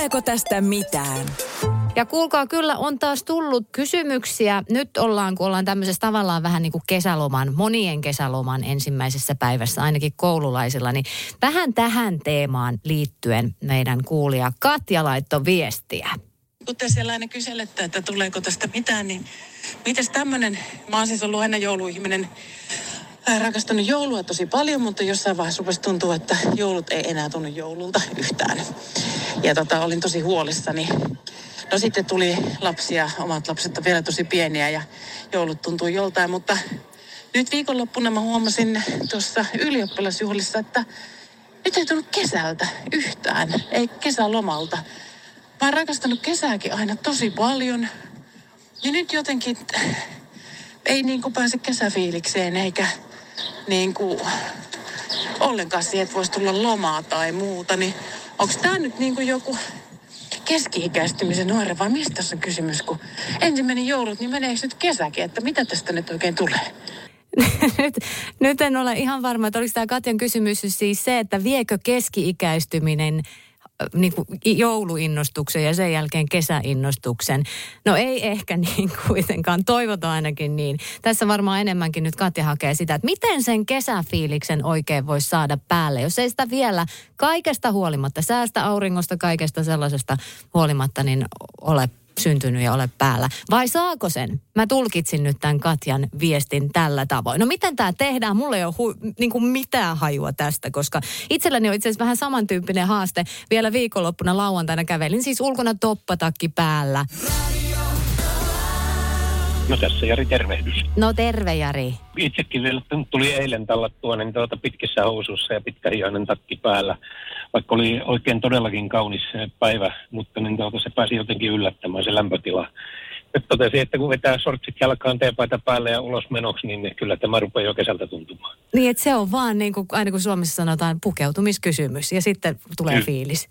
Tuleeko tästä mitään? Ja kuulkaa, kyllä on taas tullut kysymyksiä. Nyt ollaan, kun ollaan tämmöisessä tavallaan vähän niin kuin kesäloman, monien kesäloman ensimmäisessä päivässä, ainakin koululaisilla, niin vähän tähän teemaan liittyen meidän kuulija Katja laittoi viestiä. Kun te sellainen kyselette, että tuleeko tästä mitään, niin mites tämmöinen, mä oon siis ollut aina jouluihminen, äh, rakastanut joulua tosi paljon, mutta jossain vaiheessa rupesi tuntua, että joulut ei enää tunnu joululta yhtään. Ja tota, olin tosi huolissani. No sitten tuli lapsia, omat lapset on vielä tosi pieniä ja joulut tuntuu joltain, mutta nyt viikonloppuna mä huomasin tuossa ylioppilasjuhlissa, että nyt ei tullut kesältä yhtään, ei kesälomalta. Mä oon rakastanut kesääkin aina tosi paljon. Ja nyt jotenkin ei niin kuin pääse kesäfiilikseen eikä niin kuin ollenkaan siihen, että voisi tulla lomaa tai muuta. Niin onko tämä nyt niin kuin joku keski-ikäistymisen nuori vai mistä tässä on kysymys? Kun ensimmäinen joulut, niin meneekö nyt kesäkin, että mitä tästä nyt oikein tulee? nyt, nyt en ole ihan varma, että oliko tämä Katjan kysymys siis se, että viekö keski-ikäistyminen niin kuin jouluinnostuksen ja sen jälkeen kesäinnostuksen. No ei ehkä niin kuitenkaan, toivotaan ainakin niin. Tässä varmaan enemmänkin nyt Katja hakee sitä, että miten sen kesäfiiliksen oikein voisi saada päälle, jos ei sitä vielä kaikesta huolimatta, säästä auringosta, kaikesta sellaisesta huolimatta, niin ole syntynyt ja ole päällä. Vai saako sen? Mä tulkitsin nyt tämän Katjan viestin tällä tavoin. No miten tämä tehdään? Mulla ei ole hu- niin kuin mitään hajua tästä, koska itselläni on itse asiassa vähän samantyyppinen haaste. Vielä viikonloppuna lauantaina kävelin siis ulkona toppatakki päällä. No tässä Jari tervehdys. No terve Jari. Itsekin vielä tuli eilen tallattua niin tuota pitkissä housuissa ja pitkähiainen takki päällä. Vaikka oli oikein todellakin kaunis päivä, mutta niin tuota, se pääsi jotenkin yllättämään se lämpötila. Nyt totesin, että kun vetää sortsit jalkaan teepaita päälle ja ulos menoksi, niin kyllä tämä rupeaa jo kesältä tuntumaan. Niin, että se on vaan niin kuin, aina kun Suomessa sanotaan pukeutumiskysymys ja sitten tulee Hy- fiilis.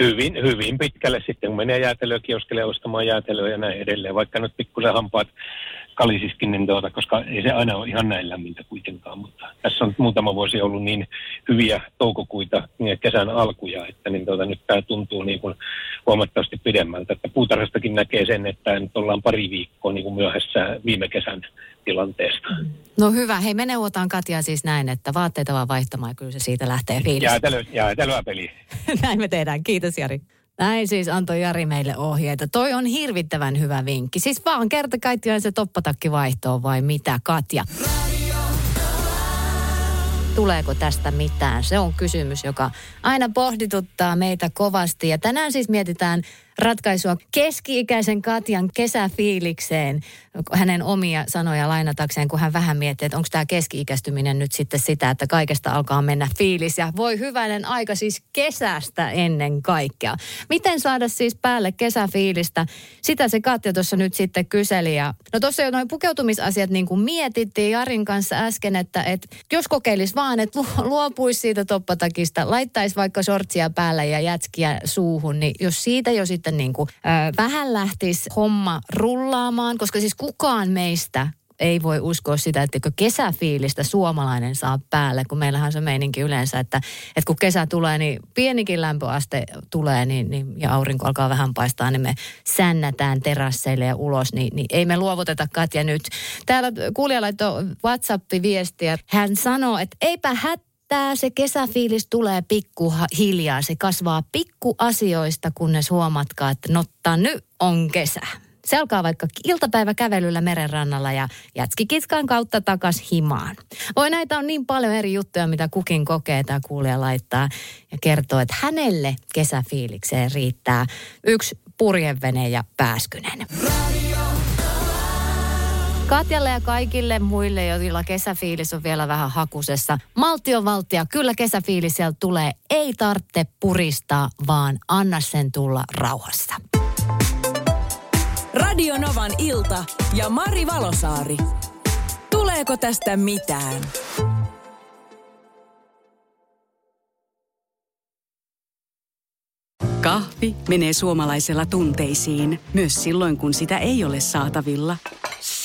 Hyvin, hyvin pitkälle sitten, kun menee jäätelökioskelle ostamaan jäätelöä ja näin edelleen, vaikka nyt pikkusen hampaat kalisiskin, niin tuota, koska ei se aina ole ihan näin lämmintä kuitenkaan, mutta tässä on muutama vuosi ollut niin hyviä toukokuita ja kesän alkuja, että niin tuota, nyt tämä tuntuu niin kuin huomattavasti pidemmältä. Että puutarhastakin näkee sen, että nyt ollaan pari viikkoa niin kuin myöhässä viime kesän tilanteesta. No hyvä. Hei, me neuvotaan Katja siis näin, että vaatteita vaan vaihtamaan kyllä se siitä lähtee fiilis. Jäätelö, jäätelöä peli. näin me tehdään. Kiitos Jari. Näin siis antoi Jari meille ohjeita. Toi on hirvittävän hyvä vinkki. Siis vaan kerta kaikkiaan se toppatakki vaihtoon vai mitä, Katja? Tuleeko tästä mitään? Se on kysymys, joka aina pohdituttaa meitä kovasti. Ja tänään siis mietitään ratkaisua keski-ikäisen Katjan kesäfiilikseen, hänen omia sanoja lainatakseen, kun hän vähän miettii, että onko tämä keski-ikäistyminen nyt sitten sitä, että kaikesta alkaa mennä fiilis. Ja voi hyvänen aika siis kesästä ennen kaikkea. Miten saada siis päälle kesäfiilistä? Sitä se Katja tuossa nyt sitten kyseli. Ja, no tuossa jo noin pukeutumisasiat niin kuin mietittiin Jarin kanssa äsken, että, että jos kokeilisi vaan, että luopuisi siitä toppatakista, laittaisi vaikka sortsia päälle ja jätskiä suuhun, niin jos siitä jo sitten sitten niin kuin, äh, vähän lähtisi homma rullaamaan, koska siis kukaan meistä ei voi uskoa sitä, että kesäfiilistä suomalainen saa päälle, kun meillähän se meininki yleensä, että, että kun kesä tulee, niin pienikin lämpöaste tulee niin, niin, ja aurinko alkaa vähän paistaa, niin me sännätään terasseille ja ulos, niin, niin ei me luovuteta Katja nyt. Täällä kuulija laittoi WhatsApp-viestiä. Hän sanoo, että eipä hät Tämä se kesäfiilis tulee pikkuhiljaa. Se kasvaa pikkuasioista, kunnes huomatkaa, että notta nyt on kesä. Se alkaa vaikka iltapäiväkävelyllä merenrannalla ja jätskikiskan kautta takas himaan. Voi näitä on niin paljon eri juttuja, mitä kukin kokee tämä kuulija laittaa ja kertoo, että hänelle kesäfiilikseen riittää yksi purjevene ja pääskynen. Katjalle ja kaikille muille, joilla kesäfiilis on vielä vähän hakusessa. Maltti on valtia. Kyllä kesäfiilis sieltä tulee. Ei tarvitse puristaa, vaan anna sen tulla rauhassa. Radio Novan ilta ja Mari Valosaari. Tuleeko tästä mitään? Kahvi menee suomalaisella tunteisiin, myös silloin kun sitä ei ole saatavilla.